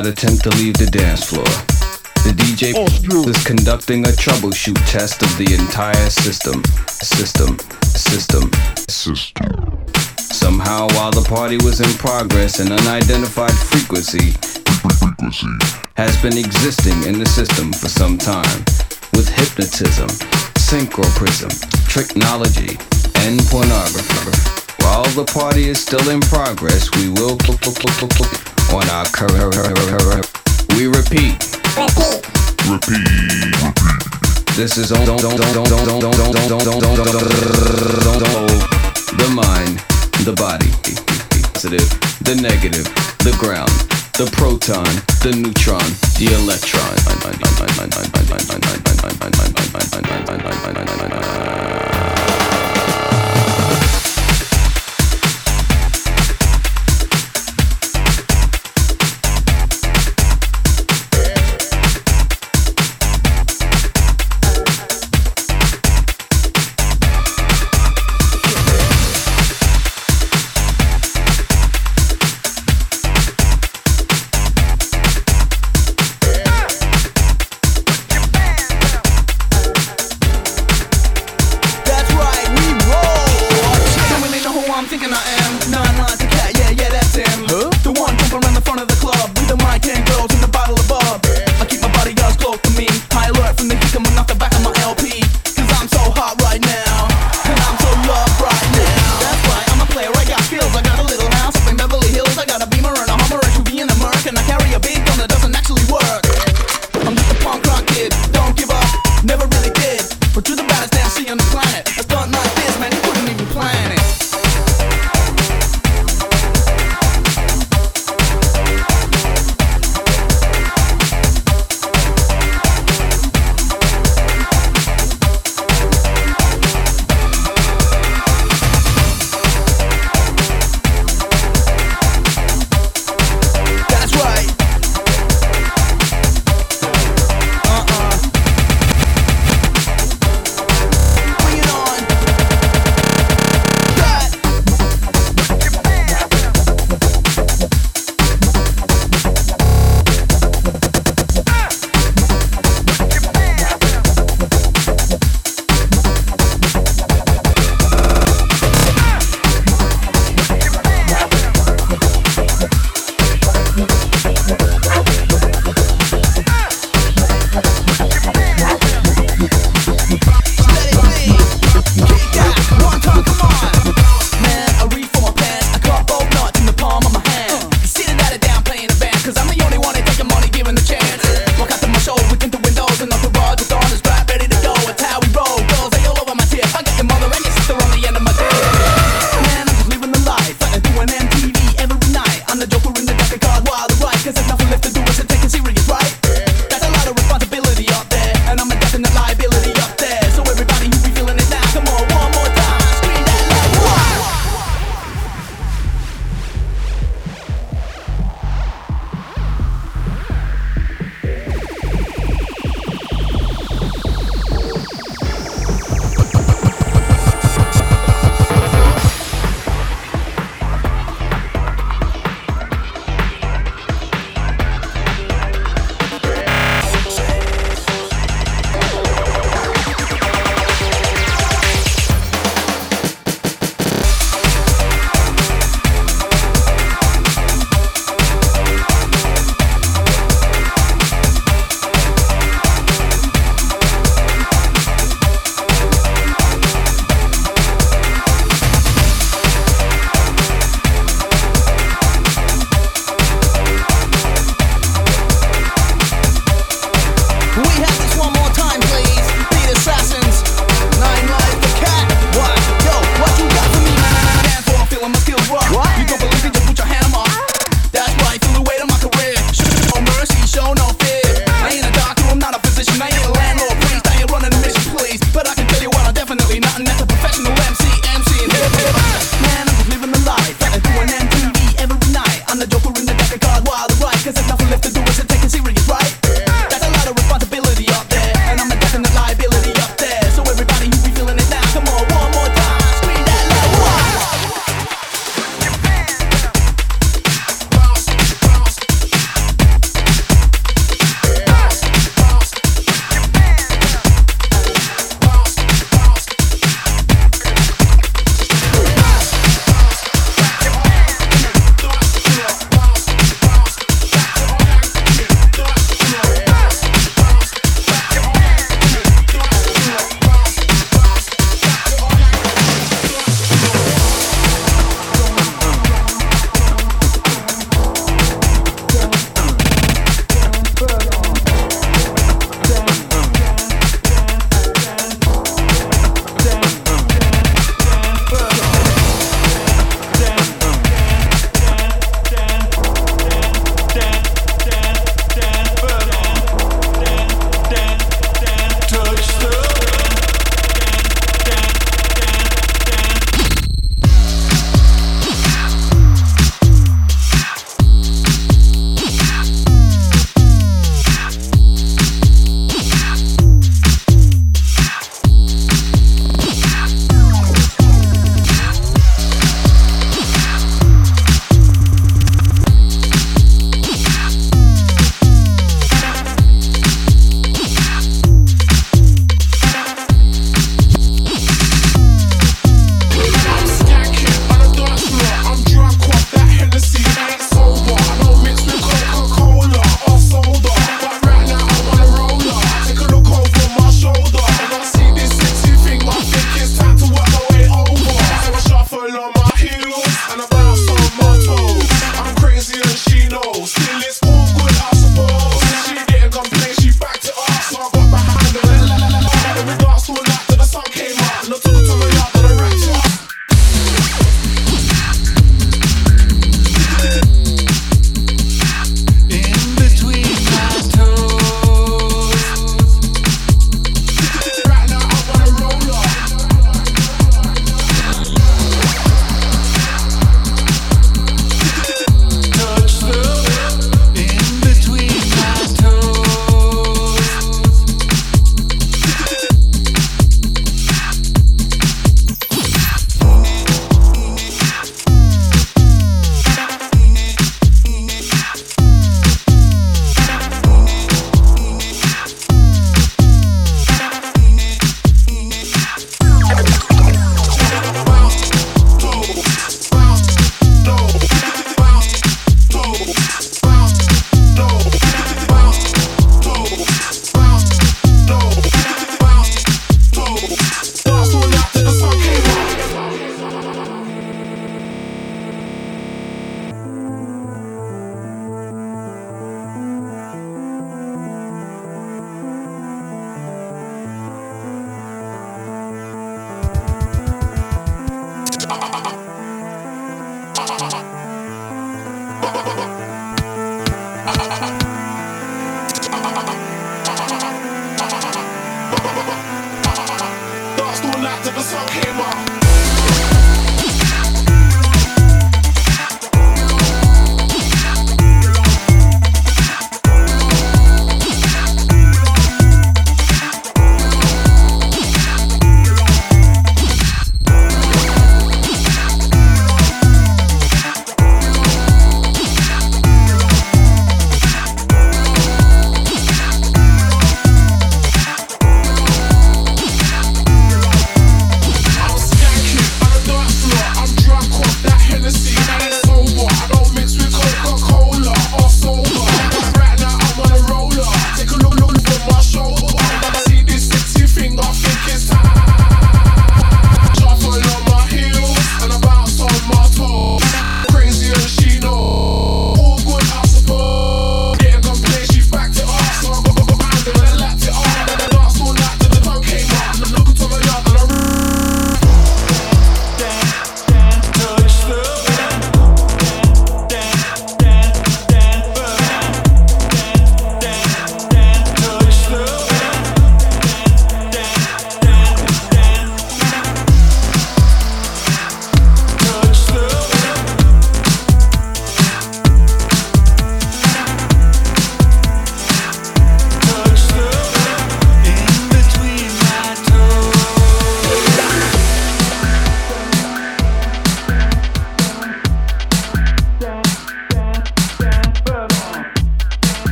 Remain calm. Do not attempt to leave the dance floor. The DJ is conducting a troubleshoot test of the entire system. System. System. System. Somehow, while the party was in progress, an unidentified frequency has been existing in the system for some time. With hypnotism, synchroprism, technology, and pornography. While the party is still in progress, we will on our current. We repeat. Repeat. Repeat. This is on the mind, the body, positive, the negative, the ground, the proton, the neutron, the electron.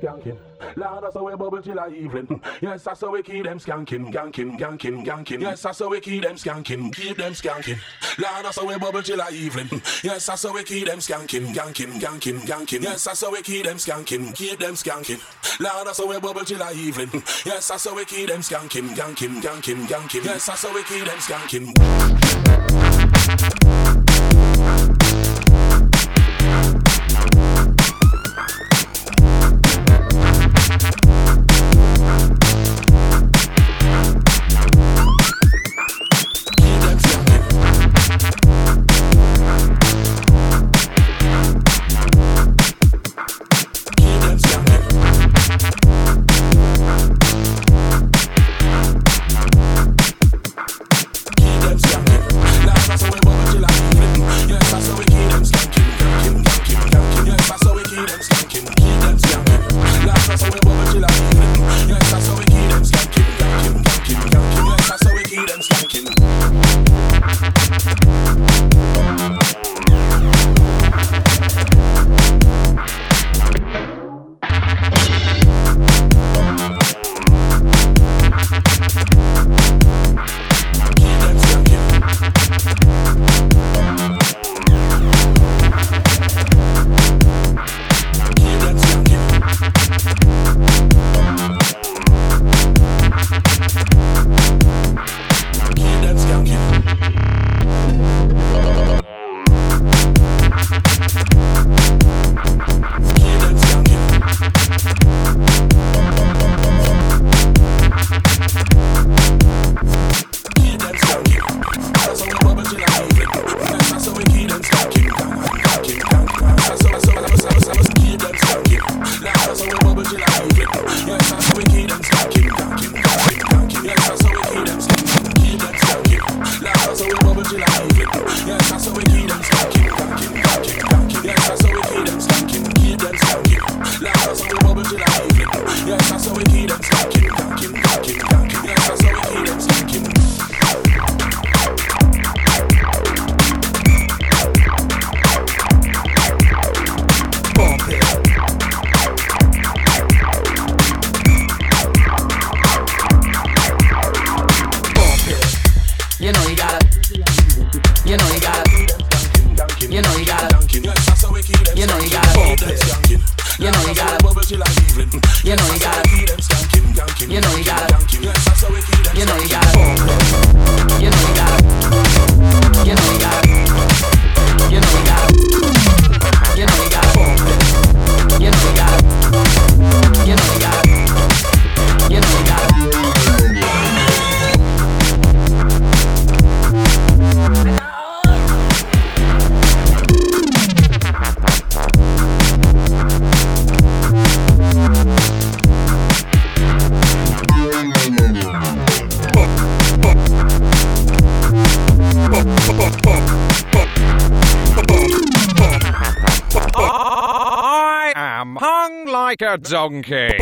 Skanking. Lord, that's how we bubble till the evening. Yes, that's how we keep them skanking, yanking, yanking, yanking. Yes, that's how we keep them skanking, keep them skanking. Lord, that's how we bubble till the evening. Yes, that's how we keep them skanking, yanking, yanking, yanking. Yes, that's how we keep them skanking, keep them skanking. Lord, that's how we bubble till the evening. Yes, that's how we keep them skanking, yanking, yanking, yanking. Yes, that's how we keep them skanking. Donkey.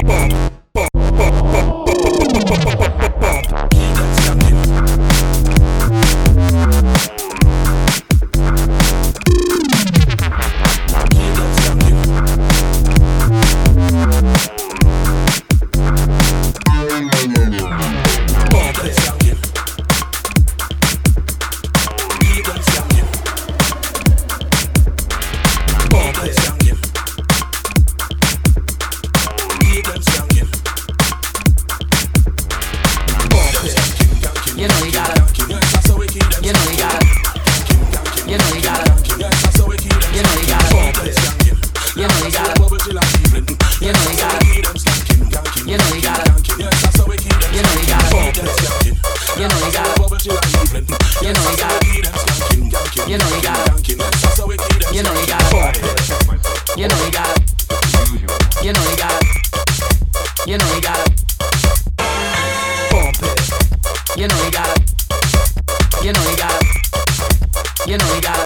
You know you gotta bump it. You know you gotta. You know you gotta. You know you gotta.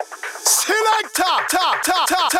Selector! Top, top, top, top.